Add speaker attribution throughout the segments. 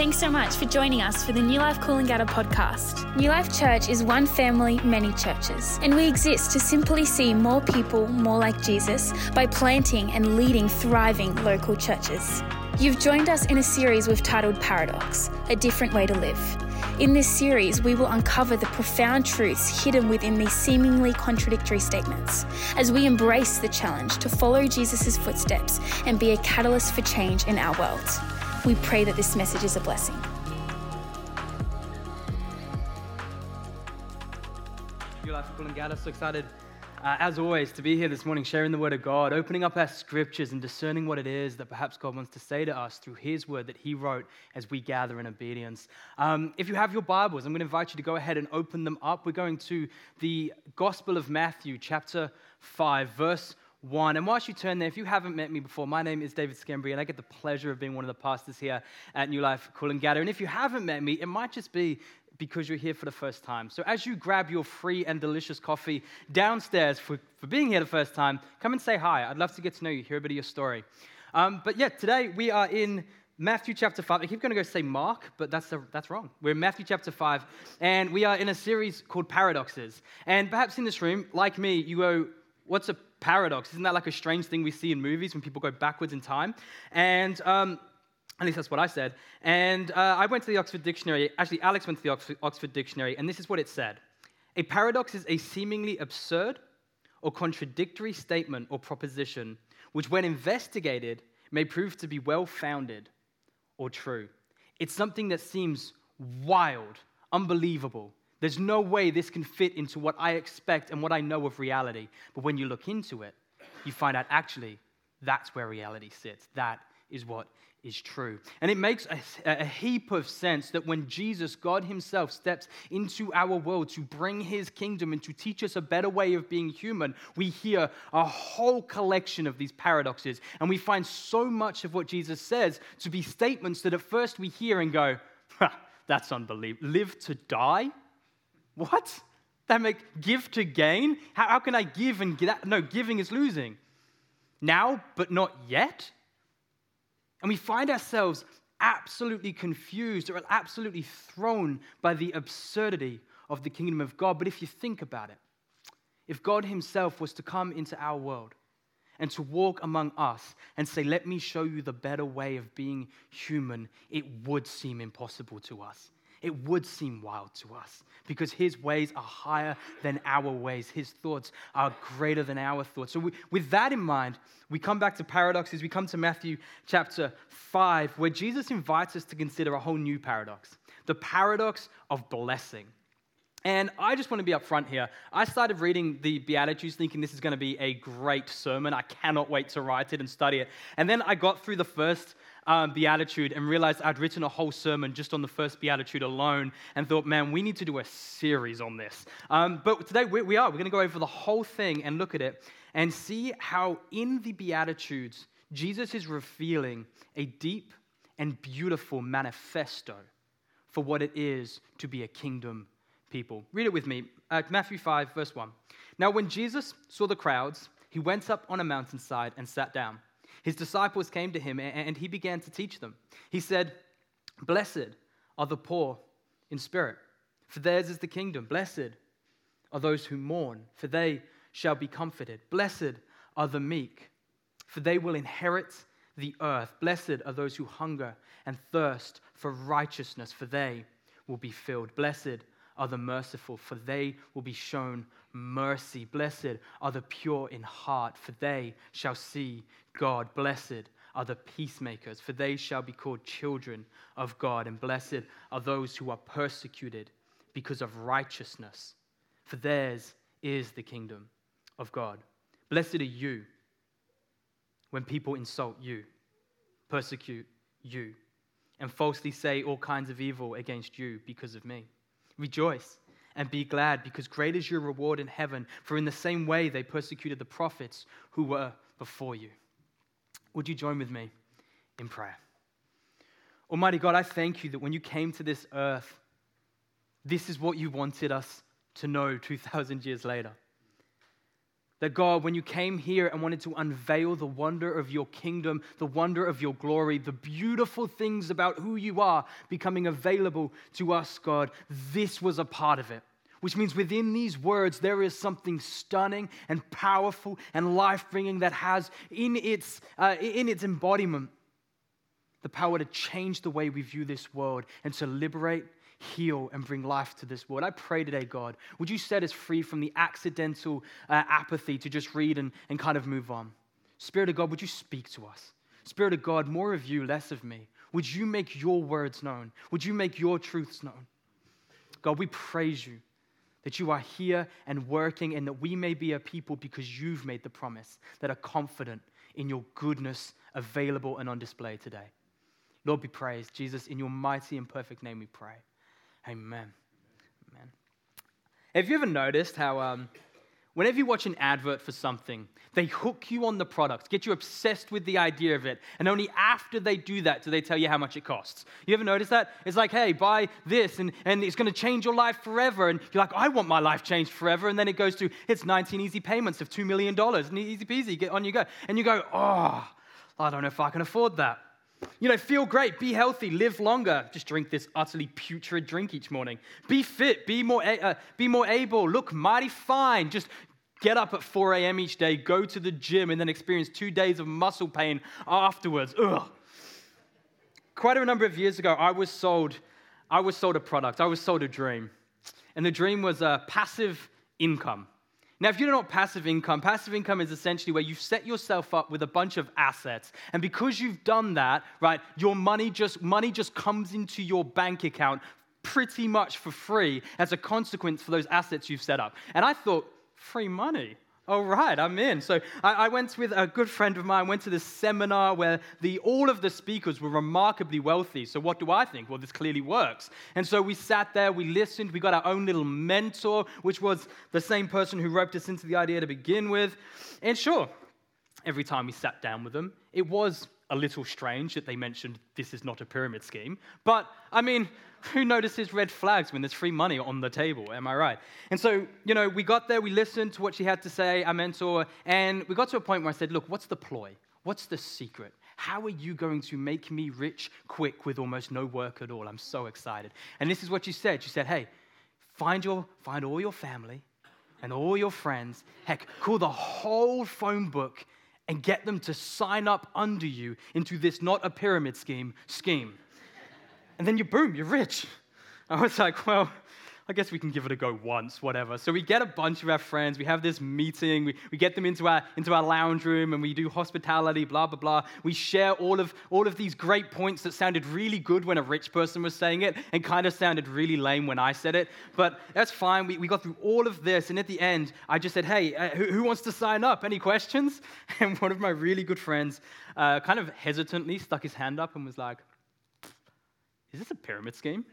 Speaker 1: Thanks so much for joining us for the New Life Coolangatta podcast. New Life Church is one family, many churches, and we exist to simply see more people more like Jesus by planting and leading thriving local churches. You've joined us in a series we've titled Paradox A Different Way to Live. In this series, we will uncover the profound truths hidden within these seemingly contradictory statements as we embrace the challenge to follow Jesus' footsteps and be a catalyst for change in our world. We pray that this message is a blessing.
Speaker 2: New Life Coolangatta, so excited uh, as always, to be here this morning sharing the Word of God, opening up our scriptures and discerning what it is that perhaps God wants to say to us through His Word that He wrote as we gather in obedience. Um, if you have your Bibles, I'm going to invite you to go ahead and open them up. We're going to the Gospel of Matthew, chapter 5, verse 1. And whilst you turn there, if you haven't met me before, my name is David Schembri, and I get the pleasure of being one of the pastors here at New Life Coolangatta. And if you haven't met me, it might just be because you're here for the first time. So as you grab your free and delicious coffee downstairs for, for being here the first time, come and say hi. I'd love to get to know you, hear a bit of your story. Um, but yeah, today we are in Matthew chapter 5. I keep going to go say Mark, but that's, a, that's wrong. We're in Matthew chapter 5, and we are in a series called Paradoxes. And perhaps in this room, like me, you go, What's a paradox? Isn't that like a strange thing we see in movies when people go backwards in time? And um, at least that's what I said. And uh, I went to the Oxford Dictionary. Actually, Alex went to the Oxford, Oxford Dictionary, and this is what it said A paradox is a seemingly absurd or contradictory statement or proposition, which, when investigated, may prove to be well founded or true. It's something that seems wild, unbelievable. There's no way this can fit into what I expect and what I know of reality. But when you look into it, you find out actually that's where reality sits. That is what is true. And it makes a, a, heap of sense that when Jesus, God Himself, steps into our world to bring His kingdom and to teach us a better way of being human, we hear a whole collection of these paradoxes. And we find so much of what Jesus says to be statements that at first we hear and go, that's unbelievable. Live to die? What? That make give to gain? How, how can I give and get? No, giving is losing. Now, but not yet? And we find ourselves absolutely confused or absolutely thrown by the absurdity of the kingdom of God. But if you think about it, if God Himself was to come into our world and to walk among us and say, Let me show you the better way of being human, it would seem impossible to us it would seem wild to us because his ways are higher than our ways. His thoughts are greater than our thoughts. So, we, with that in mind, we come back to paradoxes. We come to Matthew chapter 5, where Jesus invites us to consider a whole new paradox the paradox of blessing. And I just want to be upfront here. I started reading the Beatitudes thinking this is going to be a great sermon. I cannot wait to write it and study it. And then I got through the first um, beatitude and realized I'd written a whole sermon just on the first beatitude alone and thought, man, we need to do a series on this. Um, but today we, we are. We're going to go over the whole thing and look at it and see how in the beatitudes, Jesus is revealing a deep and beautiful manifesto for what it is to be a kingdom people. Read it with me. Uh, Matthew 5, verse 1. Now, when Jesus saw the crowds, he went up on a mountainside and sat down. His disciples came to him and he began to teach them. He said, Blessed are the poor in spirit, for theirs is the kingdom. Blessed are those who mourn, for they shall be comforted. Blessed are the meek, for they will inherit the earth. Blessed are those who hunger and thirst for righteousness, for they will be filled. Blessed are the merciful, for they will be shown mercy. Blessed are the pure in heart, for they shall see God. Blessed are the peacemakers, for they shall be called children of God. And blessed are those who are persecuted because of righteousness, for theirs is the kingdom of God. Blessed are you when people insult you, persecute you, and falsely say all kinds of evil against you because of me. Rejoice and be glad, because great is your reward in heaven, for in the same way they persecuted the prophets who were before you. Would you join with me in prayer? Almighty God, I thank you that when you came to this earth, this is what you wanted us to know 2,000 years later. That God, when you came here and wanted to unveil the wonder of your kingdom, the wonder of your glory, the beautiful things about who you are becoming available to us, God, this was a part of it. Which means within these words, there is something stunning and powerful and life bringing that has in its, uh, in its embodiment the power to change the way we view this world and to liberate heal and bring life to this world. I pray today, God, would you set us free from the accidental uh, apathy to just read and, and kind of move on? Spirit of God, would you speak to us? Spirit of God, more of you, less of me. Would you make your words known? Would you make your truths known? God, we praise you that you are here and working and that we may be a people because you've made the promise that are confident in your goodness available and on display today. Lord, be praised. Jesus, in your mighty and perfect name we pray. Amen. Amen. Have you ever noticed how, um, whenever you watch an advert for something, they hook you on the product, get you obsessed with the idea of it, and only after they do that do they tell you how much it costs? You ever notice that? It's like, hey, buy this, and, and it's going to change your life forever. And you're like, I want my life changed forever. And then it goes to, it's 19 easy payments of $2 million, and easy peasy, get on you go. And you go, oh, I don't know if I can afford that. You know, feel great, be healthy, live longer. Just drink this utterly putrid drink each morning. Be fit, be more, uh, be more able, look mighty fine. Just get up at 4 a.m. each day, go to the gym, and then experience two days of muscle pain afterwards. Ugh. Quite a number of years ago, I was sold, I was sold a product. I was sold a dream, and the dream was a passive income. Now, if you don't know passive income, passive income is essentially where you set yourself up with a bunch of assets, and because you've done that, right, your money just money just comes into your bank account pretty much for free as a consequence for those assets you've set up. And I thought, free money. All right, I'm in. So I, I, went with a good friend of mine, went to this seminar where the, all of the speakers were remarkably wealthy. So what do I think? Well, this clearly works. And so we sat there, we listened, we got our own little mentor, which was the same person who roped us into the idea to begin with. And sure, every time we sat down with them, it was a little strange that they mentioned this is not a pyramid scheme. But I mean, who notices red flags when there's free money on the table? Am I right? And so, you know, we got there, we listened to what she had to say, our mentor, and we got to a point where I said, Look, what's the ploy? What's the secret? How are you going to make me rich quick with almost no work at all? I'm so excited. And this is what she said. She said, Hey, find, your, find all your family and all your friends. Heck, call the whole phone book and get them to sign up under you into this not a pyramid scheme scheme and then you boom, you're rich. I was like, well, I guess we can give it a go once, whatever. So we get a bunch of our friends, we have this meeting, we, we get them into our, into our lounge room, and we do hospitality, blah, blah, blah. We share all of, all of these great points that sounded really good when a rich person was saying it and kind of sounded really lame when I said it. But that's fine. We, we got through all of this, and at the end, I just said, hey, uh, who, who, wants to sign up? Any questions? And one of my really good friends uh, kind of hesitantly stuck his hand up and was like, is this a pyramid scheme?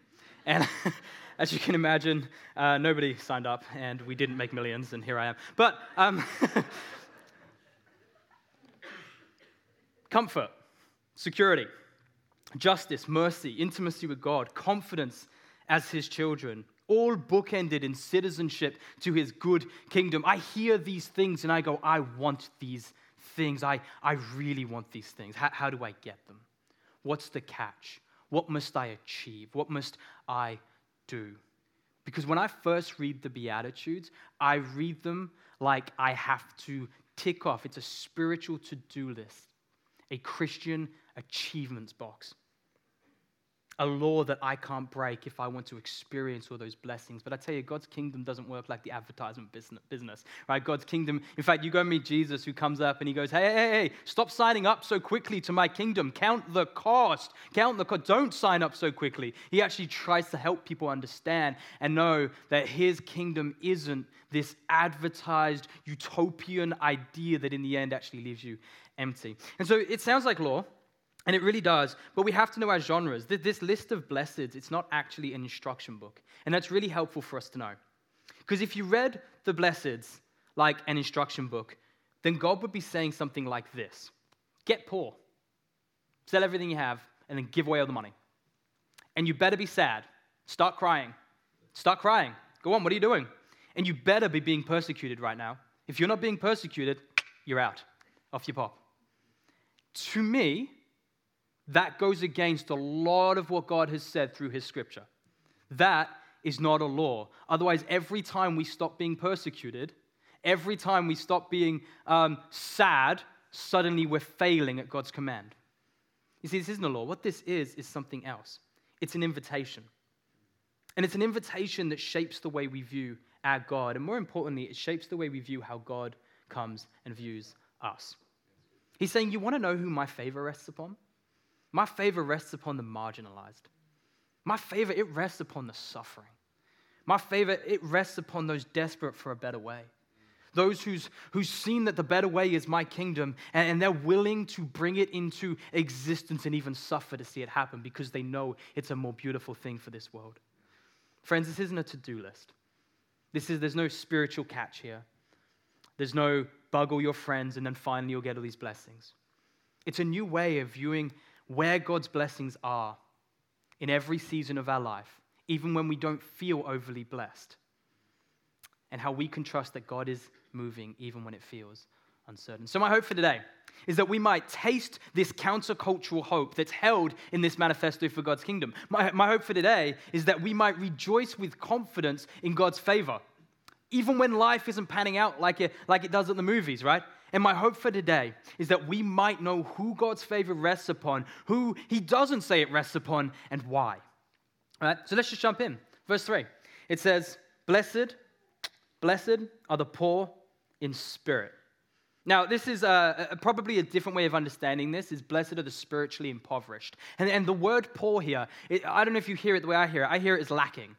Speaker 2: And as you can imagine, uh, nobody signed up, and we didn't make millions, and here I am. But um, comfort, security, justice, mercy, intimacy with God, confidence as His children, all bookended in citizenship to His good kingdom. I hear these things and I go, I want these things. I, I really want these things. How, how do I get them? What's the catch? What must I achieve? What must I do? Because when I first read the Beatitudes, I read them like I have to tick off. It's a spiritual to do list, a Christian achievements box a law that I can't break if I want to experience all those blessings. But I tell you, God's kingdom doesn't work like the advertisement business, right? God's kingdom, in fact, you go meet Jesus who comes up and he goes, hey, hey, hey, stop signing up so quickly to my kingdom. Count the cost. Count the cost. Don't sign up so quickly. He actually tries to help people understand and know that his kingdom isn't this advertised utopian idea that in the end actually leaves you empty. And so it sounds like law. And it really does. But we have to know our genres. This list of blesseds, it's not actually an instruction book. And that's really helpful for us to know. Because if you read the blesseds like an instruction book, then God would be saying something like this Get poor, sell everything you have, and then give away all the money. And you better be sad. Start crying. Start crying. Go on, what are you doing? And you better be being persecuted right now. If you're not being persecuted, you're out. Off you pop. To me, that goes against a lot of what God has said through his scripture. That is not a law. Otherwise, every time we stop being persecuted, every time we stop being um, sad, suddenly we're failing at God's command. You see, this isn't a law. What this is, is something else. It's an invitation. And it's an invitation that shapes the way we view our God. And more importantly, it shapes the way we view how God comes and views us. He's saying, You want to know who my favor rests upon? My favor rests upon the marginalized. My favor, it rests upon the suffering. My favor, it rests upon those desperate for a better way. Those who's, who's seen that the better way is my kingdom, and, and they're willing to bring it into existence and even suffer to see it happen because they know it's a more beautiful thing for this world. Friends, this isn't a to do list. This is, there's no spiritual catch here. There's no bug all your friends and then finally you'll get all these blessings. It's a new way of viewing where God's blessings are in every season of our life, even when we don't feel overly blessed, and how we can trust that God is moving even when it feels uncertain. So, my hope for today is that we might taste this countercultural hope that's held in this manifesto for God's kingdom. My, my hope for today is that we might rejoice with confidence in God's favor, even when life isn't panning out like it, like it does in the movies, right? And my hope for today is that we might know who God's favor rests upon, who He doesn't say it rests upon, and why. All right, so let's just jump in. Verse 3. It says, Blessed, blessed are the poor in spirit. Now, this is uh, probably a different way of understanding this is blessed are the spiritually impoverished. And, and the word poor here, it, I don't know if you hear it the way I hear it. I hear it as lacking.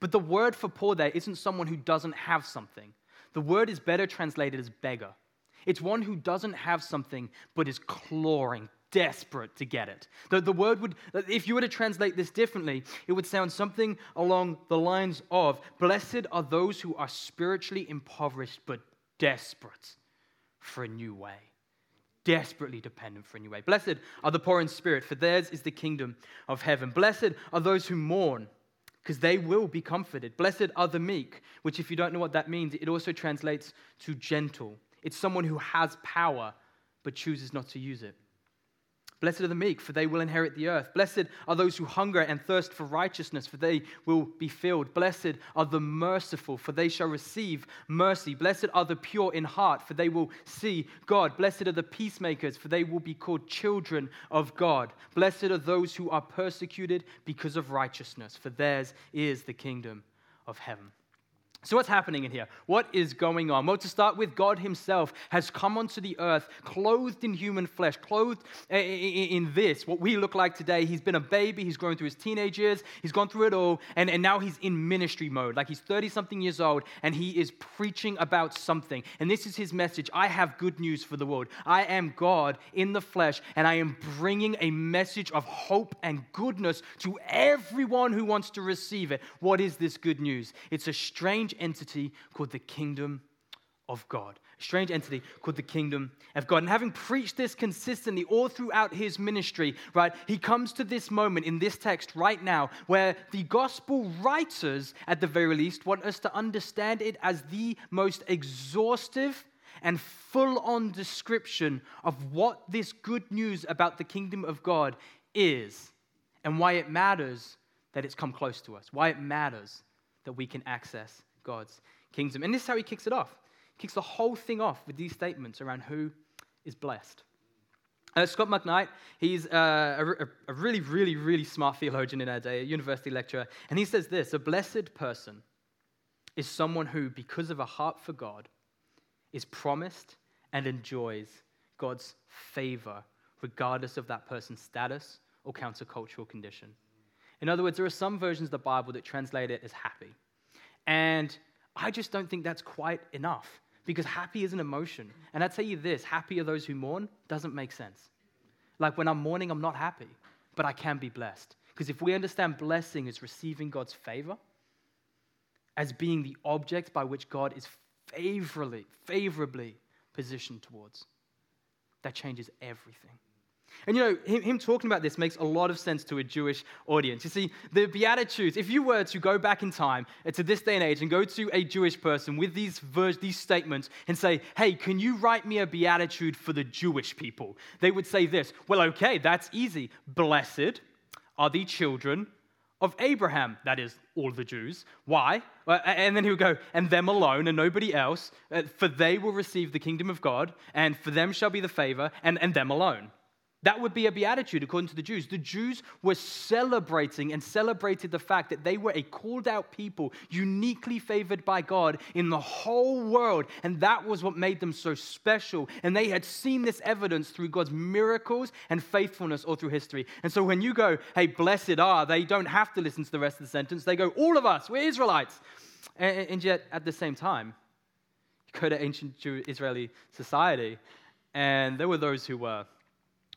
Speaker 2: But the word for poor there isn't someone who doesn't have something. The word is better translated as beggar. It's one who doesn't have something but is clawing, desperate to get it. The, the word would, if you were to translate this differently, it would sound something along the lines of Blessed are those who are spiritually impoverished but desperate for a new way. Desperately dependent for a new way. Blessed are the poor in spirit, for theirs is the kingdom of heaven. Blessed are those who mourn because they will be comforted. Blessed are the meek, which, if you don't know what that means, it also translates to gentle. It's someone who has power but chooses not to use it. Blessed are the meek, for they will inherit the earth. Blessed are those who hunger and thirst for righteousness, for they will be filled. Blessed are the merciful, for they shall receive mercy. Blessed are the pure in heart, for they will see God. Blessed are the peacemakers, for they will be called children of God. Blessed are those who are persecuted because of righteousness, for theirs is the kingdom of heaven. So, what's happening in here? What is going on? Well, to start with, God Himself has come onto the earth, clothed in human flesh, clothed in this, what we look like today. He's been a baby, he's grown through his teenage years, he's gone through it all, and, and now he's in ministry mode. Like he's 30 something years old, and he is preaching about something. And this is his message I have good news for the world. I am God in the flesh, and I am bringing a message of hope and goodness to everyone who wants to receive it. What is this good news? It's a strange entity called the kingdom of God. A strange entity called the kingdom of God. And having preached this consistently all throughout his ministry, right, he comes to this moment in this text right now where the gospel writers, at the very least, want us to understand it as the most exhaustive and full on description of what this good news about the kingdom of God is and why it matters that it's come close to us, why it matters that we can access God's kingdom. And this is how he kicks it off. He kicks the whole thing off with these statements around who is blessed. Uh, Scot McKnight, he's uh, a, a, really, really, really smart theologian in our day, a university lecturer, and he says this A blessed person is someone who, because of a heart for God, is promised and enjoys God's favor, regardless of that person's status or countercultural condition. In other words, there are some versions of the Bible that translate it as happy. And I just don't think that's quite enough because happy is an emotion. And I tell you this happy are those who mourn doesn't make sense. Like when I'm mourning, I'm not happy, but I can be blessed. Because if we understand blessing as receiving God's favor, as being the object by which God is favorably, favorably positioned towards, that changes everything. And you know, him, him, talking about this makes a lot of sense to a Jewish audience. You see, the Beatitudes, if you were to go back in time uh, to this day and age and go to a Jewish person with these, verse, these statements and say, hey, can you write me a Beatitude for the Jewish people? They would say this Well, okay, that's easy. Blessed are the children of Abraham, that is, all the Jews. Why? And then he would go, and them alone and nobody else, uh, for they will receive the kingdom of God, and for them shall be the favor, and, and them alone. That would be a beatitude according to the Jews. The Jews were celebrating and celebrated the fact that they were a called out people, uniquely favored by God in the whole world. And that was what made them so special. And they had seen this evidence through God's miracles and faithfulness all through history. And so when you go, hey, blessed are, they don't have to listen to the rest of the sentence. They go, all of us, we're Israelites. And, yet, at the same time, you go to ancient Jew Israeli society, and there were those who were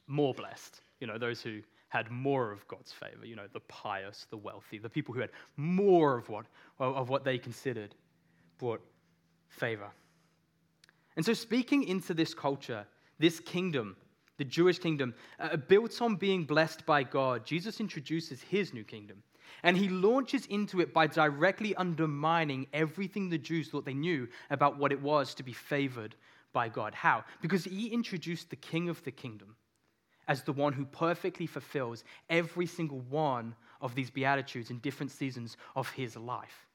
Speaker 2: more blessed. You know, those who had more of God's favor, you know, the pious, the wealthy, the people who had more of what, of what they considered brought favor. And so, speaking into this culture, this kingdom, the Jewish kingdom, uh, built on being blessed by God, Jesus introduces his new kingdom. And he launches into it by directly undermining everything the Jews thought they knew about what it was to be favored by God. How? Because he introduced the king of the kingdom as the one who perfectly fulfills every single one of these Beatitudes in different seasons of his life.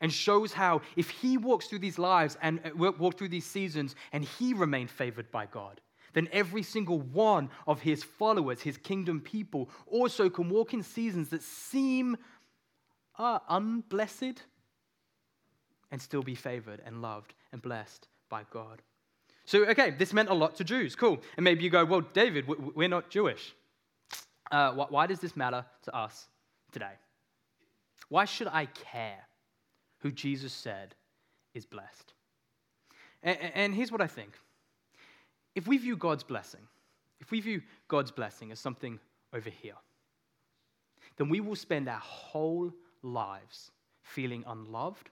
Speaker 2: And shows how, if he walks through these lives and uh, walk through these seasons and he remained favored by God, then every single one of his followers, his kingdom people, also can walk in seasons that seem uh, unblessed and still be favored and loved and blessed by God. So, okay, this meant a lot to Jews. Cool. And maybe you go, well, David, we're not Jewish. Uh, why does this matter to us today? Why should I care who Jesus said is blessed? And here's what I think if we view God's blessing, if we view God's blessing as something over here, then we will spend our whole lives feeling unloved,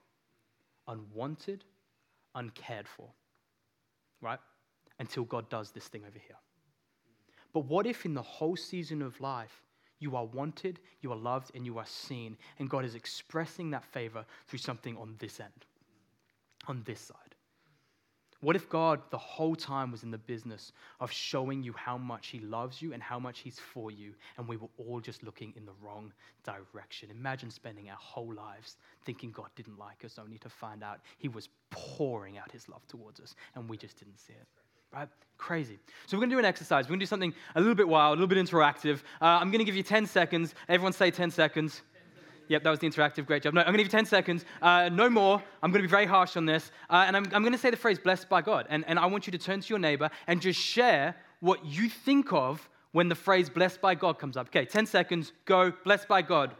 Speaker 2: unwanted, uncared for right? Until God does this thing over here. But what if in the whole season of life, you are wanted, you are loved, and you are seen, and God is expressing that favor through something on this end, on this side? What if God, the whole time, was in the business of showing you how much He loves you and how much He's for you, and we were all just looking in the wrong direction? Imagine spending our whole lives thinking God didn't like us, only to find out He was pouring out His love towards us, and we just didn't see it. Right? Crazy. So, we're going to do an exercise. We're going to do something a little bit wild, a little bit interactive. Uh, I'm going to give you 10 seconds. Everyone say 10 seconds. Yep, that was the interactive. Great job. No, I'm going to give you 10 seconds. Uh, no more. I'm going to be very harsh on this. Uh, and I'm, I'm going to say the phrase blessed by God. And, and I want you to turn to your neighbor and just share what you think of when the phrase blessed by God comes up. Okay, 10 seconds. Go. Blessed by God.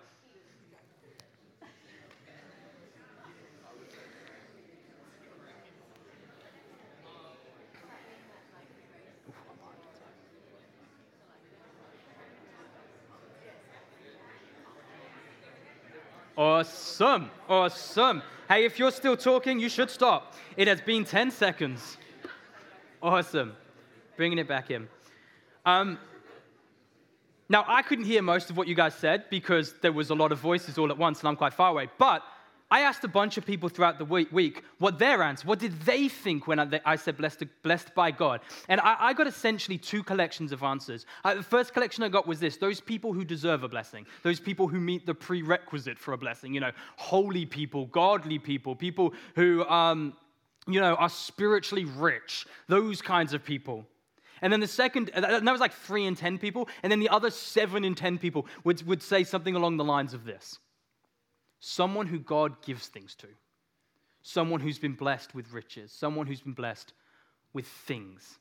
Speaker 2: Awesome. Awesome. Hey, if you're still talking, you should stop. It has been 10 seconds. Awesome. Bringing it back in. Um, now, I couldn't hear most of what you guys said because there was a lot of voices all at once and I'm quite far away. But I asked a bunch of people throughout the week what their answer, what did they think when I said blessed, blessed by God? And I, I got essentially two collections of answers. Uh, the first collection I got was this those people who deserve a blessing, those people who meet the prerequisite for a blessing, you know, holy people, godly people, people who, um, you know, are spiritually rich, those kinds of people. And then the second, that was like three in 10 people. And then the other seven in 10 people would, would say something along the lines of this someone who God gives things to, someone who's been blessed with riches, someone who's been blessed with things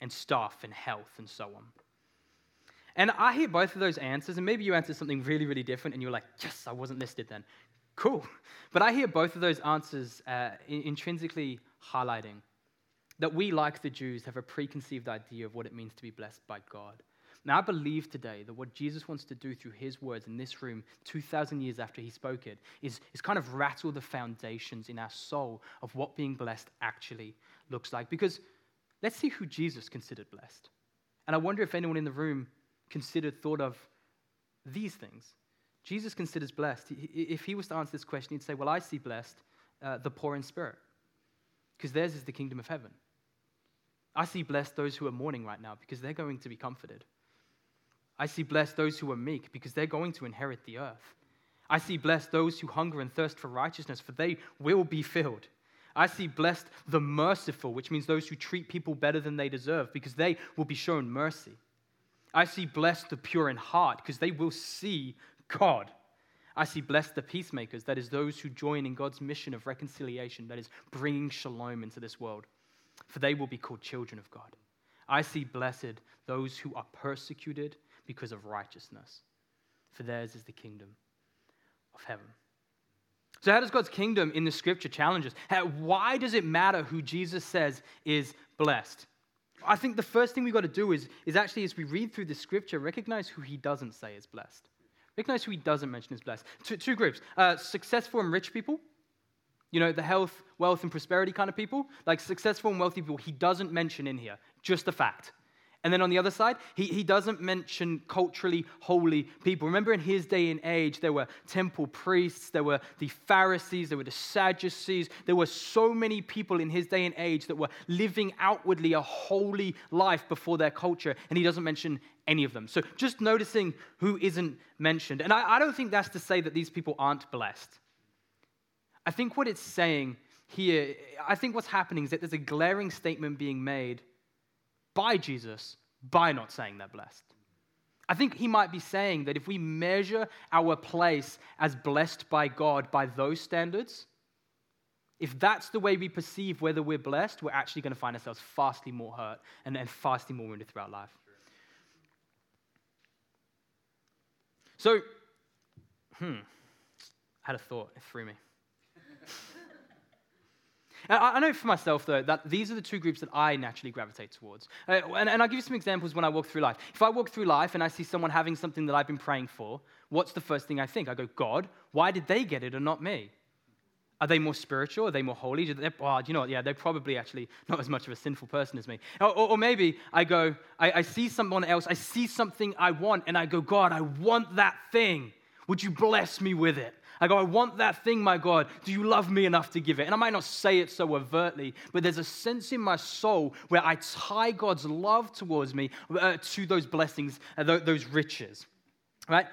Speaker 2: and stuff and health and so on. And I hear both of those answers, and maybe you answered something really, really different, and you're like, yes, I wasn't listed then. Cool. But I hear both of those answers uh, intrinsically highlighting that we, like the Jews, have a preconceived idea of what it means to be blessed by God. Now, I believe today that what Jesus wants to do through his words in this room, 2,000 years after he spoke it, is, is kind of rattle the foundations in our soul of what being blessed actually looks like. Because let's see who Jesus considered blessed. And I wonder if anyone in the room considered, thought of these things. Jesus considers blessed. If he was to answer this question, he'd say, Well, I see blessed uh, the poor in spirit, because theirs is the kingdom of heaven. I see blessed those who are mourning right now, because they're going to be comforted. I see blessed those who are meek, because they're going to inherit the earth. I see blessed those who hunger and thirst for righteousness, for they will be filled. I see blessed the merciful, which means those who treat people better than they deserve, because they will be shown mercy. I see blessed the pure in heart, because they will see God. I see blessed the peacemakers, that is, those who join in God's mission of reconciliation, that is, bringing shalom into this world, for they will be called children of God. I see blessed those who are persecuted because of righteousness, for theirs is the kingdom of heaven. So, how does God's kingdom in the scripture challenge us? How, why does it matter who Jesus says is blessed? I think the first thing we've got to do is, is actually, as we read through the scripture, recognize who he doesn't say is blessed. Recognize who he doesn't mention is blessed. Two, two groups uh, successful and rich people. You know, the health, wealth, and prosperity kind of people. Like successful and wealthy people, he doesn't mention in here. Just a fact. And then on the other side, he, he doesn't mention culturally holy people. Remember, in his day and age, there were temple priests, there were the Pharisees, there were the Sadducees. There were so many people in his day and age that were living outwardly a holy life before their culture, and he doesn't mention any of them. So just noticing who isn't mentioned. And I, I don't think that's to say that these people aren't blessed. I think what it's saying here, I think what's happening is that there's a glaring statement being made by Jesus by not saying they're blessed. I think he might be saying that if we measure our place as blessed by God by those standards, if that's the way we perceive whether we're blessed, we're actually going to find ourselves vastly more hurt and, and vastly more wounded throughout life. So, hmm, I had a thought, it threw me. I know for myself, though, that these are the two groups that I naturally gravitate towards. Uh, and, and I'll give you some examples when I walk through life. If I walk through life and I see someone having something that I've been praying for, what's the first thing I think? I go, God, why did they get it and not me? Are they more spiritual? Are they more holy? They, well, you know what? Yeah, they're probably actually not as much of a sinful person as me. Or, or, or maybe I go, I, I see someone else, I see something I want, and I go, God, I want that thing. Would you bless me with it? I go, I want that thing, my God. Do you love me enough to give it? And I might not say it so overtly, but there's a sense in my soul where I tie God's love towards me uh, to those blessings, uh, th- those riches. Right?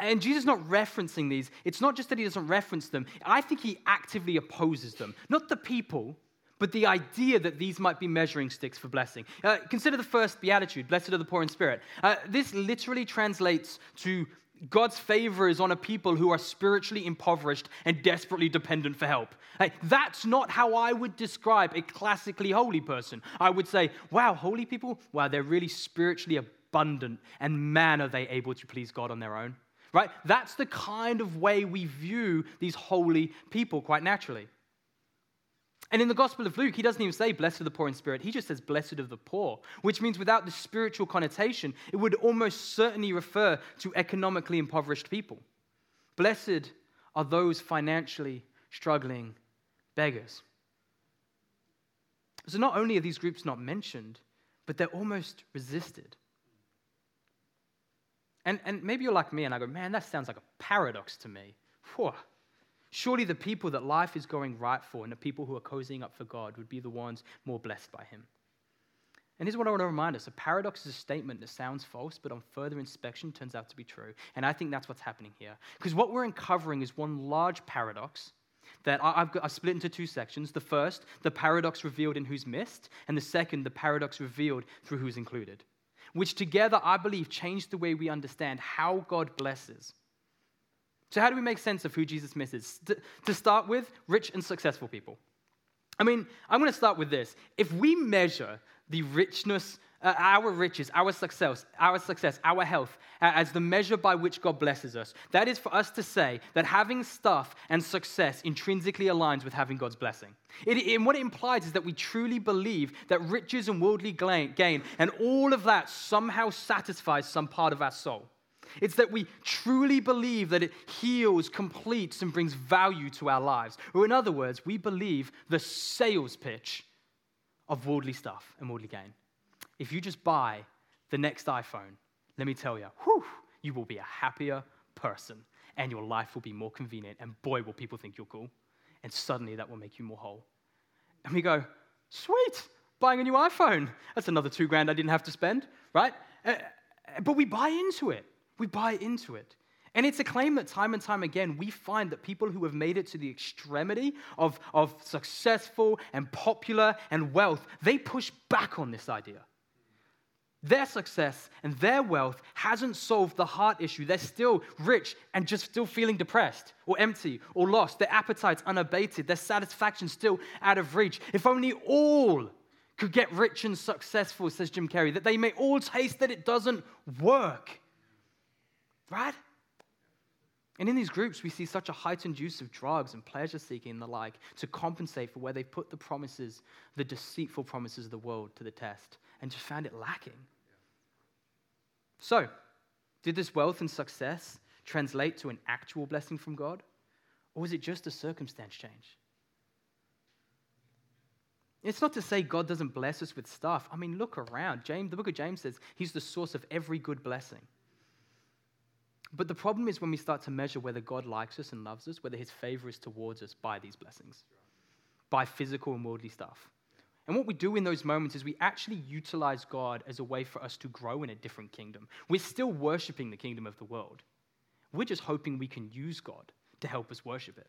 Speaker 2: And Jesus is not referencing these. It's not just that he doesn't reference them, I think he actively opposes them. Not the people, but the idea that these might be measuring sticks for blessing. Uh, consider the first beatitude, blessed are the poor in spirit. Uh, this literally translates to God's favor is on a people who are spiritually impoverished and desperately dependent for help. That's not how I would describe a classically holy person. I would say, wow, holy people, wow, they're really spiritually abundant, and man, are they able to please God on their own. Right? That's the kind of way we view these holy people quite naturally. And in the Gospel of Luke, he doesn't even say, Blessed are the poor in spirit. He just says, Blessed of the poor, which means without the spiritual connotation, it would almost certainly refer to economically impoverished people. Blessed are those financially struggling beggars. So not only are these groups not mentioned, but they're almost resisted. And, and maybe you're like me and I go, man, that sounds like a paradox to me. Surely the people that life is going right for and the people who are cozying up for God would be the ones more blessed by Him. And here's what I want to remind us a paradox is a statement that sounds false, but on further inspection turns out to be true. And I think that's what's happening here. Because what we're uncovering is one large paradox that I've, got, I've split into two sections. The first, the paradox revealed in who's missed, and the second, the paradox revealed through who's included, which together, I believe, change the way we understand how God blesses. So, how do we make sense of who Jesus misses? To, start with, rich and successful people. I mean, I'm going to start with this. If we measure the richness, uh, our riches, our success, our success, our health, uh, as the measure by which God blesses us, that is for us to say that having stuff and success intrinsically aligns with having God's blessing. It, and what it implies is that we truly believe that riches and worldly gain and all of that somehow satisfies some part of our soul. It's that we truly believe that it heals, completes, and brings value to our lives. Or, in other words, we believe the sales pitch of worldly stuff and worldly gain. If you just buy the next iPhone, let me tell you, whew, you will be a happier person and your life will be more convenient. And boy, will people think you're cool. And suddenly that will make you more whole. And we go, sweet, buying a new iPhone. That's another two grand I didn't have to spend, right? Uh, but we buy into it. We buy into it. And it's a claim that time and time again we find that people who have made it to the extremity of, of successful and popular and wealth, they push back on this idea. Their success and their wealth hasn't solved the heart issue. They're still rich and just still feeling depressed or empty or lost. Their appetite's unabated. Their satisfaction still out of reach. If only all could get rich and successful, says Jim Carrey, that they may all taste that it doesn't work. Right? And in these groups, we see such a heightened use of drugs and pleasure seeking and the like to compensate for where they've put the promises, the deceitful promises of the world to the test, and just found it lacking. So, did this wealth and success translate to an actual blessing from God? Or was it just a circumstance change? It's not to say God doesn't bless us with stuff. I mean, look around. James, the book of James says he's the source of every good blessing. But the problem is when we start to measure whether God likes us and loves us, whether his favor is towards us by these blessings, by physical and worldly stuff. And what we do in those moments is we actually utilize God as a way for us to grow in a different kingdom. We're still worshiping the kingdom of the world. We're just hoping we can use God to help us worship it.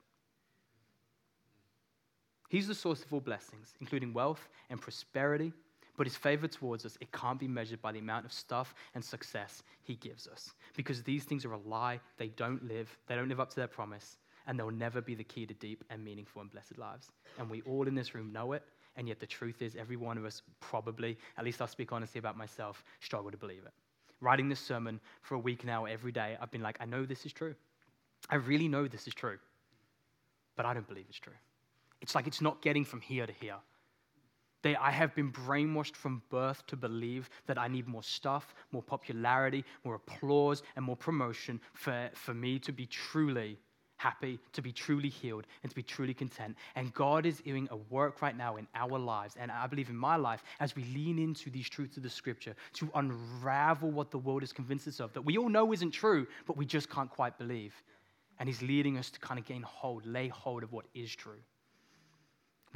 Speaker 2: He's the source of all blessings, including wealth and prosperity, but his favor towards us, it can't be measured by the amount of stuff and success he gives us. Because these things are a lie, they don't live, they don't live up to their promise, and they'll never be the key to deep and meaningful and blessed lives. And we all in this room know it, and yet the truth is, every one of us probably, at least I'll speak honestly about myself, struggle to believe it. Writing this sermon for a week now, every day, I've been like, I know this is true. I really know this is true, but I don't believe it's true. It's like it's not getting from here to here. They, I have been brainwashed from birth to believe that I need more stuff, more popularity, more applause, and more promotion for, for me to be truly happy, to be truly healed, and to be truly content. And God is doing a work right now in our lives, and I believe in my life, as we lean into these truths of the scripture to unravel what the world has convinced us of, that we all know isn't true, but we just can't quite believe. And He's leading us to kind of gain hold, lay hold of what is true.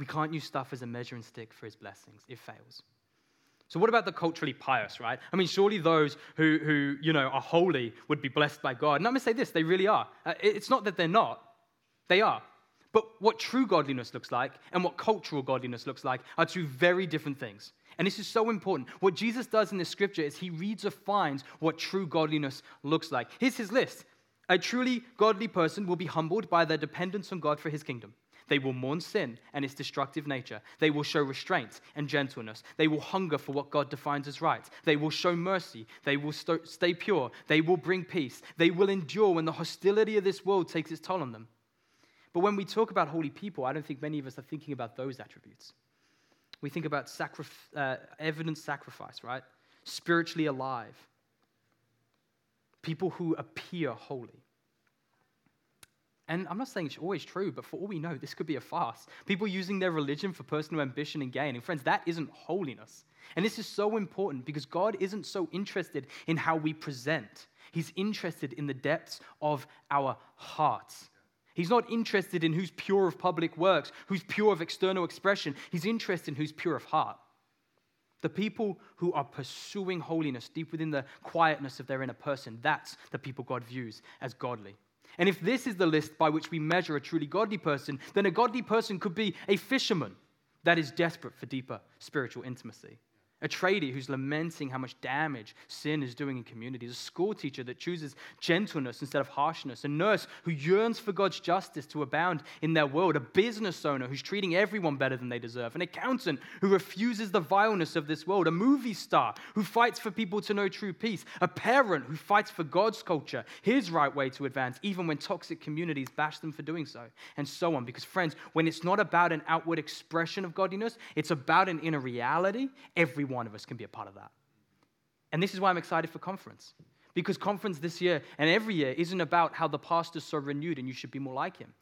Speaker 2: We can't use stuff as a measuring stick for His blessings, it fails. So, what about the culturally pious, right? I mean, surely those who, who you know, are holy would be blessed by God. And I'm going to say this they really are. Uh, it's not that they're not, they are. But what true godliness looks like and what cultural godliness looks like are two very different things. And this is so important. What Jesus does in the scripture is he redefines what true godliness looks like. Here's his list A truly godly person will be humbled by their dependence on God for his kingdom. They will mourn sin and its destructive nature. They will show restraint and gentleness. They will hunger for what God defines as right. They will show mercy. They will st- stay pure. They will bring peace. They will endure when the hostility of this world takes its toll on them. But when we talk about holy people, I don't think many of us are thinking about those attributes. We think about sacrif- uh, evidence sacrifice, right? Spiritually alive. People who appear holy. And I'm not saying it's always true, but for all we know, this could be a farce. People using their religion for personal ambition and gain. And friends, that isn't holiness. And this is so important because God isn't so interested in how we present, He's interested in the depths of our hearts. He's not interested in who's pure of public works, who's pure of external expression. He's interested in who's pure of heart. The people who are pursuing holiness deep within the quietness of their inner person, that's the people God views as godly. And if this is the list by which we measure a truly godly person, then a godly person could be a fisherman that is desperate for deeper spiritual intimacy a tradie who's lamenting how much damage sin is doing in communities, a school teacher that chooses gentleness instead of harshness, a nurse who yearns for God's justice to abound in their world, a business owner who's treating everyone better than they deserve, an accountant who refuses the vileness of this world, a movie star who fights for people to know true peace, a parent who fights for God's culture, his right way to advance, even when toxic communities bash them for doing so, and so on. Because, friends, when it's not about an outward expression of godliness, it's about an inner reality. Every one of us can be a part of that. And this is why I'm excited for conference. Because conference this year and every year isn't about how the pastor's so renewed and you should be more like him.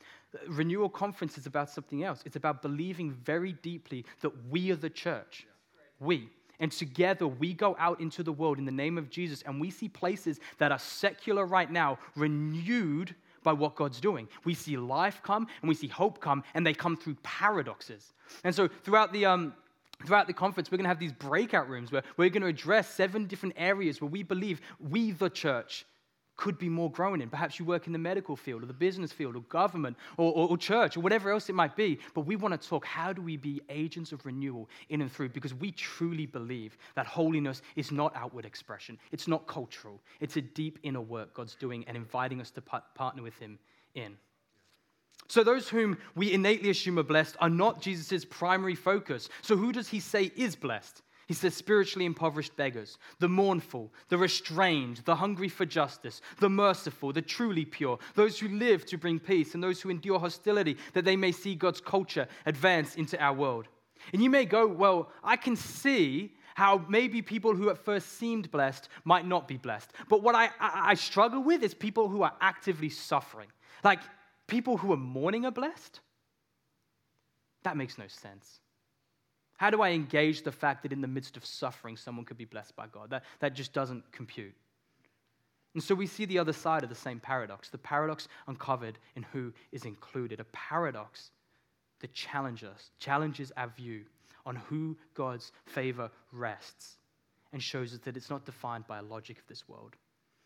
Speaker 2: Renewal conference is about something else. It's about believing very deeply that we are the church. We. And together we go out into the world in the name of Jesus and we see places that are secular right now renewed by what God's doing. We see life come and we see hope come, and they come through paradoxes. And so throughout the um, throughout the conference, we're going to have these breakout rooms where we're going to address seven different areas where we believe we, the church, could be more grown in. Perhaps you work in the medical field or the business field or government or, or, or, church or whatever else it might be. But we want to talk how do we be agents of renewal in and through because we truly believe that holiness is not outward expression, it's not cultural, it's a deep inner work God's doing and inviting us to partner with Him in. So, those whom we innately assume are blessed are not Jesus' primary focus. So, who does he say is blessed? He says, spiritually impoverished beggars, the mournful, the restrained, the hungry for justice, the merciful, the truly pure, those who live to bring peace, and those who endure hostility, that they may see God's culture advance into our world. And you may go, well, I can see how maybe people who at first seemed blessed might not be blessed. But what I, I, I struggle with is people who are actively suffering. Like people who are mourning are blessed? That makes no sense. How do I engage the fact that in the midst of suffering, someone could be blessed by God? That, that just doesn't compute. And so we see the other side of the same paradox the paradox uncovered in who is included, a paradox that challenges, challenges our view on who God's favor rests and shows us that it's not defined by a logic of this world.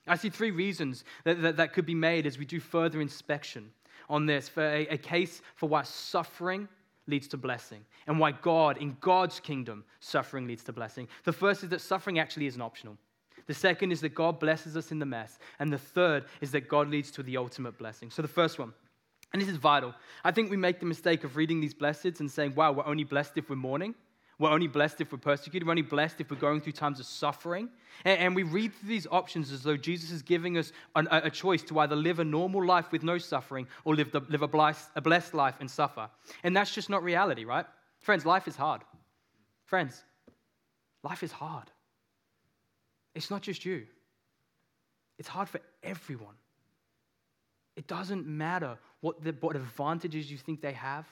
Speaker 2: I see three reasons that, that, that could be made as we do further inspection on this for a, a case for why suffering leads to blessing, and why God, in God's kingdom, suffering leads to blessing. The first is that suffering actually isn't optional. The second is that God blesses us in the mess. And the third is that God leads to the ultimate blessing. So the first one, and this is vital. I think we make the mistake of reading these blessings and saying, wow, we're only blessed if we're mourning. We're only blessed if we're persecuted. We're only blessed if we're going through times of suffering. And, and we read through these options as though Jesus is giving us an, a, a, choice to either live a normal life with no suffering or live, the, live a, blessed, a blessed life and suffer. And that's just not reality, right? Friends, life is hard. Friends, life is hard. It's not just you, it's hard for everyone. It doesn't matter what, the, what advantages you think they have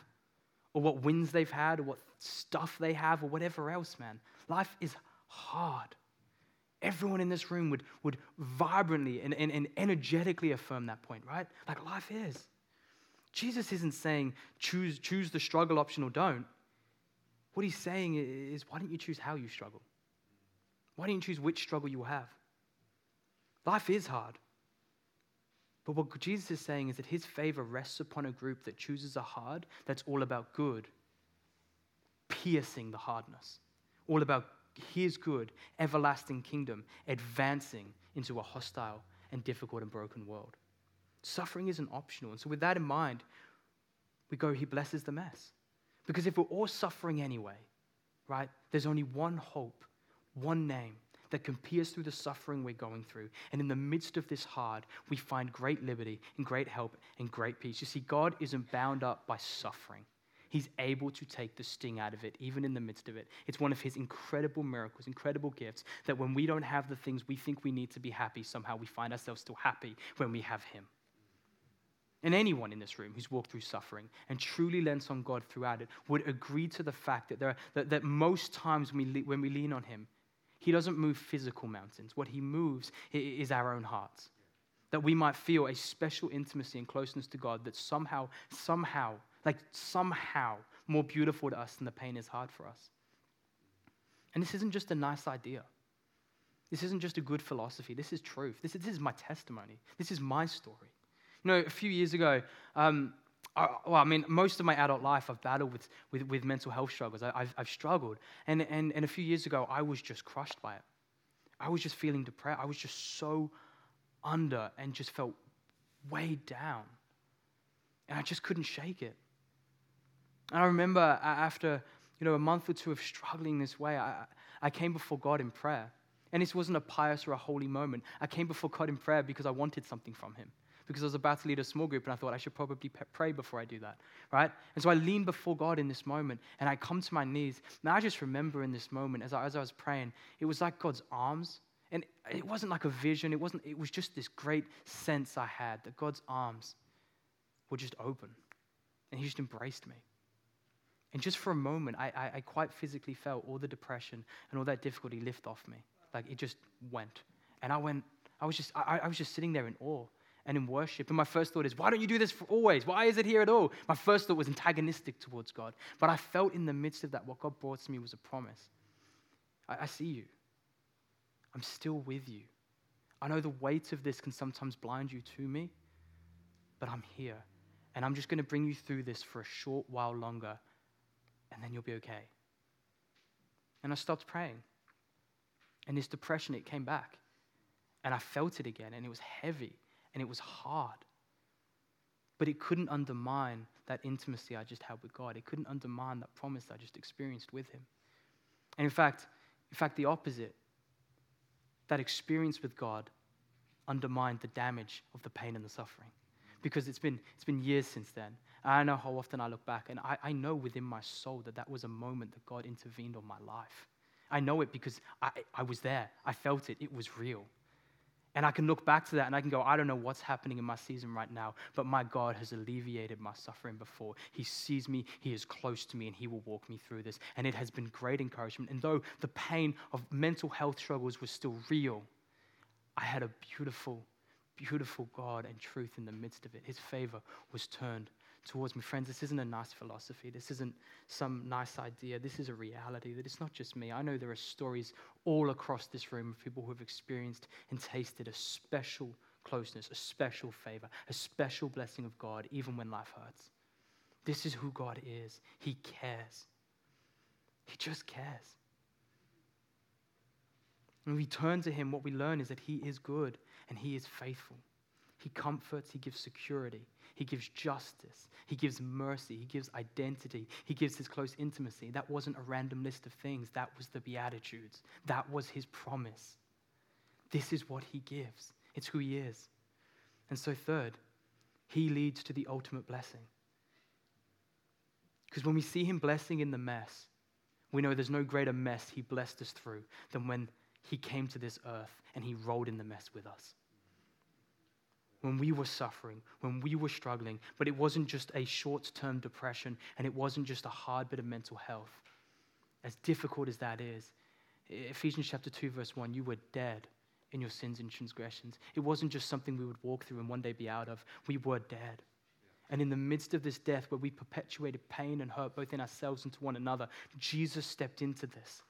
Speaker 2: or what wins they've had or what stuff they have or whatever else, man. Life is hard. Everyone in this room would, would vibrantly and, and, and energetically affirm that point, right? Like life is. Jesus isn't saying choose, choose the struggle option or don't. What he's saying is, why don't you choose how you struggle? Why don't you choose which struggle you will have? Life is hard. But what Jesus is saying is that his favor rests upon a group that chooses a hard that's all about good, piercing the hardness, all about his good, everlasting kingdom, advancing into a hostile and difficult and broken world. Suffering isn't optional. And so, with that in mind, we go, He blesses the mess. Because if we're all suffering anyway, right, there's only one hope, one name, that can pierce through the suffering we're going through. And in the midst of this hard, we find great liberty and great help and great peace. You see, God isn't bound up by suffering. He's able to take the sting out of it, even in the midst of it. It's one of his incredible miracles, incredible gifts, that when we don't have the things we think we need to be happy, somehow we find ourselves still happy when we have him. And anyone in this room who's walked through suffering and truly leans on God throughout it would agree to the fact that, there are, that, that most times when we, when we lean on him, he doesn't move physical mountains. What he moves is our own hearts. That we might feel a special intimacy and closeness to God that somehow, somehow, like somehow more beautiful to us than the pain is hard for us. And this isn't just a nice idea. This isn't just a good philosophy. This is truth. This is, this is my testimony. This is my story. You know, a few years ago, um, I, well, I mean, most of my adult life, I've battled with, with, with mental health struggles. I, have I've struggled. And, and, and a few years ago, I was just crushed by it. I was just feeling depressed. I was just so under and just felt weighed down. And I just couldn't shake it. And I remember after you know, a month or two of struggling this way, I, I came before God in prayer. And this wasn't a pious or a holy moment. I came before God in prayer because I wanted something from Him because I was about to lead a small group and I thought I should probably pray before I do that, right? And so I lean before God in this moment and I come to my knees. And I just remember in this moment as I, as I was praying, it was like God's arms. And it wasn't like a vision, it, wasn't, it was just this great sense I had that God's arms were just open and He just embraced me. And just for a moment, I, I, I, quite physically felt all the depression and all that difficulty lift off me. Like it just went. And I went, I was just, I, I was just sitting there in awe and in worship. And my first thought is, why don't you do this for always? Why is it here at all? My first thought was antagonistic towards God. But I felt in the midst of that, what God brought to me was a promise. I, I see you. I'm still with you. I know the weight of this can sometimes blind you to me, but I'm here. And I'm just going to bring you through this for a short while longer, and then you'll be okay. And I stopped praying. And this depression, it came back. And I felt it again, and it was heavy, and it was hard. But it couldn't undermine that intimacy I just had with God. It couldn't undermine that promise I just experienced with Him. And in fact, in fact, the opposite that experience with God undermined the damage of the pain and the suffering. Because it's been, it's been years since then. And I know how often I look back, and I, I know within my soul that that was a moment that God intervened on my life. I know it because I, I was there. I felt it. It was real. And I can look back to that and I can go, I don't know what's happening in my season right now, but my God has alleviated my suffering before. He sees me, He is close to me, and He will walk me through this. And it has been great encouragement. And though the pain of mental health struggles was still real, I had a beautiful, beautiful God and truth in the midst of it. His favor was turned towards me. Friends, this isn't a nice philosophy. This isn't some nice idea. This is a reality that it's not just me. I know there are stories all across this room of people who have experienced and tasted a special closeness, a special favor, a special blessing of God, even when life hurts. This is who God is. He cares. He just cares. When we turn to Him, what we learn is that He is good and He is faithful. He comforts, He gives security, he gives justice. He gives mercy. He gives identity. He gives his close intimacy. That wasn't a random list of things, that was the Beatitudes. That was his promise. This is what he gives, it's who he is. And so, third, he leads to the ultimate blessing. Because when we see him blessing in the mess, we know there's no greater mess he blessed us through than when he came to this earth and he rolled in the mess with us when we were suffering, when we were struggling, but it wasn't just a short term depression and it wasn't just a hard bit of mental health. As difficult as that is, Ephesians chapter 2, verse 1, you were dead in your sins and transgressions. It wasn't just something we would walk through and one day be out of. We were dead. And in the midst of this death, where we perpetuated pain and hurt both in ourselves and to one another, Jesus stepped into this.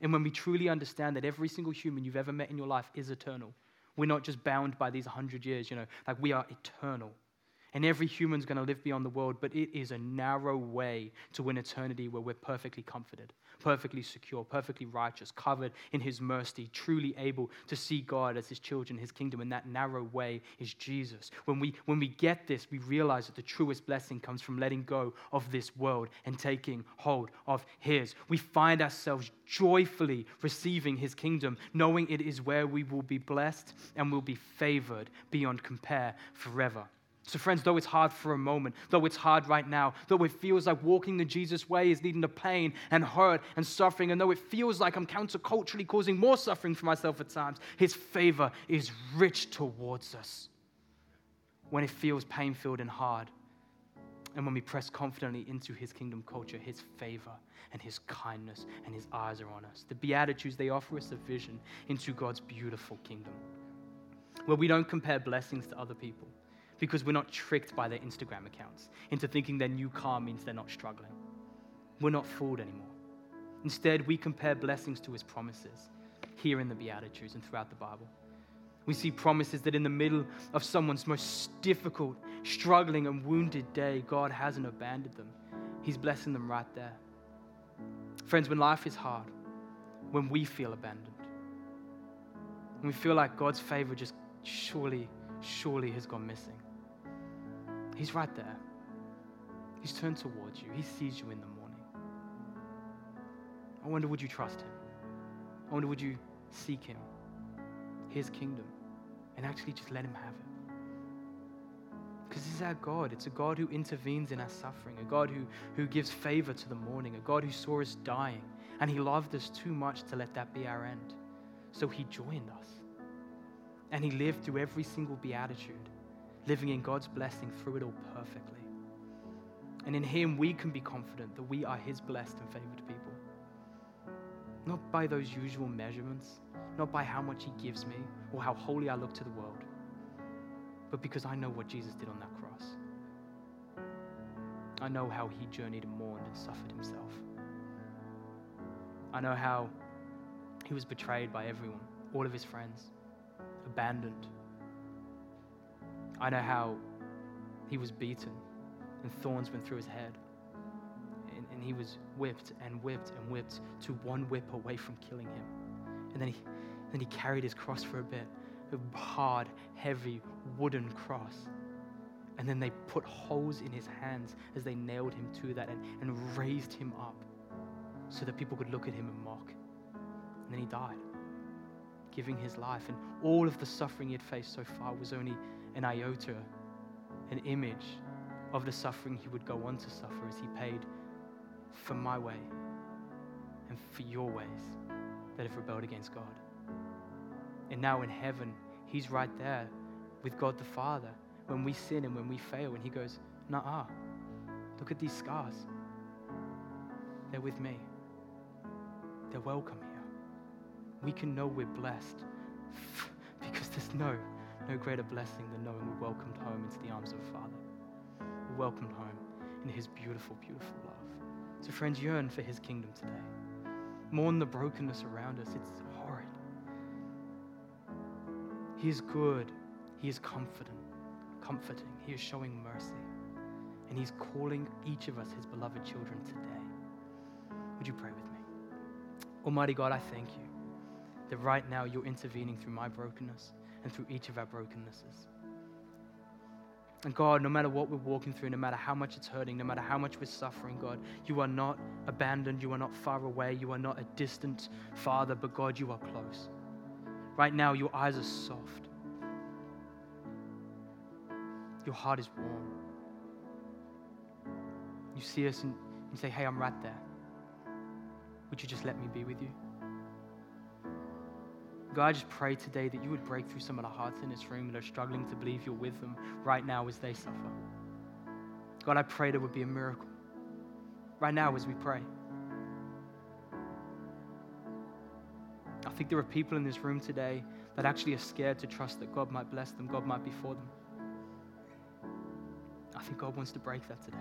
Speaker 2: And when we truly understand that every single human you've ever met in your life is eternal, we're not just bound by these 100 years, you know, like we are eternal. And every human's going to live beyond the world, but it is a narrow way to an eternity where we're perfectly comforted, perfectly secure, perfectly righteous, covered in His mercy, truly able to see God as His children, His kingdom. And that narrow way is Jesus. When we, when we get this, we realize that the truest blessing comes from letting go of this world and taking hold of His. We find ourselves joyfully receiving His kingdom, knowing it is where we will be blessed and will be favored beyond compare forever. So, friends, though it's hard for a moment, though it's hard right now, though it feels like walking the Jesus way is leading to pain and hurt and suffering, and though it feels like I'm counterculturally causing more suffering for myself at times, His favor is rich towards us when it feels pain filled and hard. And when we press confidently into His kingdom culture, His favor and His kindness and His eyes are on us. The Beatitudes, they offer us a vision into God's beautiful kingdom where we don't compare blessings to other people because we're not tricked by their Instagram accounts into thinking their new car means they're not struggling. We're not fooled anymore. Instead, we compare blessings to his promises here in the Beatitudes and throughout the Bible. We see promises that in the middle of someone's most difficult, struggling, and wounded day, God hasn't abandoned them. He's blessing them right there. Friends, when life is hard, when we feel abandoned, when we feel like God's favor just surely, surely has gone missing, He's right there. He's turned towards you. He sees you in the mourning. I wonder, would you trust him? I wonder, would you seek him, his kingdom, and actually just let him have it? Because this is our God. It's a God who intervenes in our suffering, a God who, who gives favor to the mourning, a God who saw us dying, and he loved us too much to let that be our end. So he joined us. And he lived through every single beatitude living in God's blessing through it all perfectly. And in Him, we can be confident that we are His blessed and favored people. Not by those usual measurements, not by how much He gives me or how holy I look to the world, but because I know what Jesus did on that cross. I know how He journeyed and mourned and suffered Himself. I know how He was betrayed by everyone, all of His friends, abandoned. I know how He was beaten and thorns went through his head. And, and, he was whipped and whipped and whipped to one whip away from killing him. And then he, then he carried his cross for a bit, a hard, heavy wooden cross. And then they put holes in his hands as they nailed him to that and, and raised him up so that people could look at him and mock. And then he died, giving his life. And all of the suffering he had faced so far was only an iota, an image of the suffering he would go on to suffer as he paid for my way and for your ways that have rebelled against God. And now in heaven, he's right there with God the Father when we sin and when we fail. And he goes, Nah, look at these scars. They're with me, they're welcome here. We can know we're blessed because there's no, no greater blessing than knowing we're welcomed home into the arms of a Father We're welcomed home in his beautiful, beautiful love. So, friends, yearn for his kingdom today. Mourn the brokenness around us. It's horrid. He is good. He is confident, comforting. He is showing mercy. And he's calling each of us his beloved children today. Would you pray with me? Almighty God, I thank you that right now you're intervening through my brokenness and through each of our brokennesses. And God, no matter what we're walking through, no matter how much it's hurting, no matter how much we're suffering, God, you are not abandoned. You are not far away. You are not a distant Father, but God, you are close. Right now, your eyes are soft. Your heart is warm. You see us and you say, Hey, I'm right there. Would you just let me be with you? God, I just pray today that you would break through some of the hearts in this room that are struggling to believe you're with them right now as they suffer. God, I pray there would be a miracle right now as we pray. I think there are people in this room today that actually are scared to trust that God might bless them, God might be for them. I think God wants to break that today.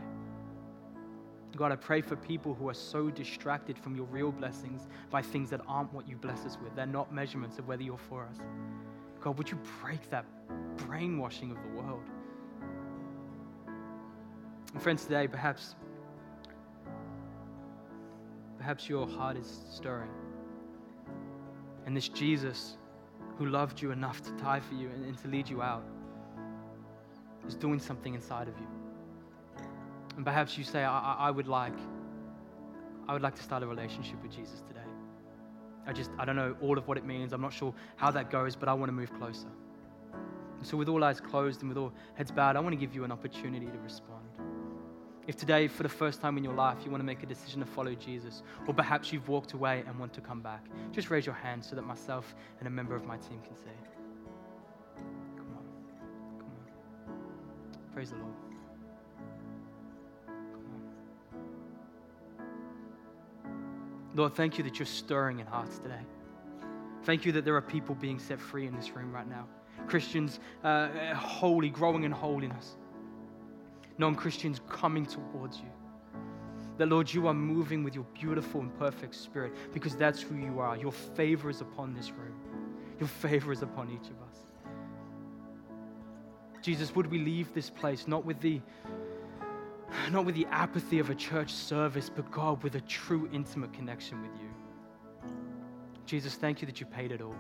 Speaker 2: God, I pray for people who are so distracted from your real blessings by things that aren't what you bless us with. They're not measurements of whether you're for us. God, would you break that brainwashing of the world? And friends, today, perhaps, perhaps your heart is stirring. And this Jesus who loved you enough to die for you and, and to lead you out is doing something inside of you. And perhaps you say, I, I, would like, I would like to start a relationship with Jesus today. I just, I don't know all of what it means. I'm not sure how that goes, but I want to move closer. And so, with all eyes closed and with all heads bowed, I want to give you an opportunity to respond. If today, for the first time in your life, you want to make a decision to follow Jesus, or perhaps you've walked away and want to come back, just raise your hand so that myself and a member of my team can see. Come on. Come on. Praise the Lord. Lord, thank you that you're stirring in hearts today. Thank you that there are people being set free in this room right now. Christians uh, holy, growing in holiness. Non Christians coming towards you. That, Lord, you are moving with your beautiful and perfect spirit because that's who you are. Your favor is upon this room, your favor is upon each of us. Jesus, would we leave this place not with the not with the apathy of a church service, but God, with a true intimate connection with you. Jesus, thank you that you paid it all,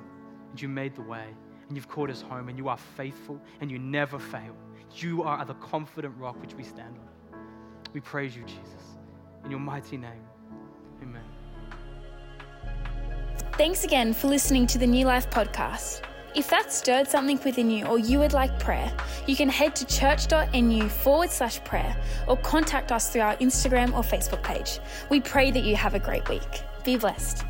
Speaker 2: and you made the way, and you've called us home, and you are faithful, and you never fail. You are the confident rock which we stand on. We praise you, Jesus. In your mighty name, amen.
Speaker 1: Thanks again for listening to the New Life podcast. If that stirred something within you or you would like prayer, you can head to church.nu forward slash prayer or contact us through our Instagram or Facebook page. We pray that you have a great week. Be blessed.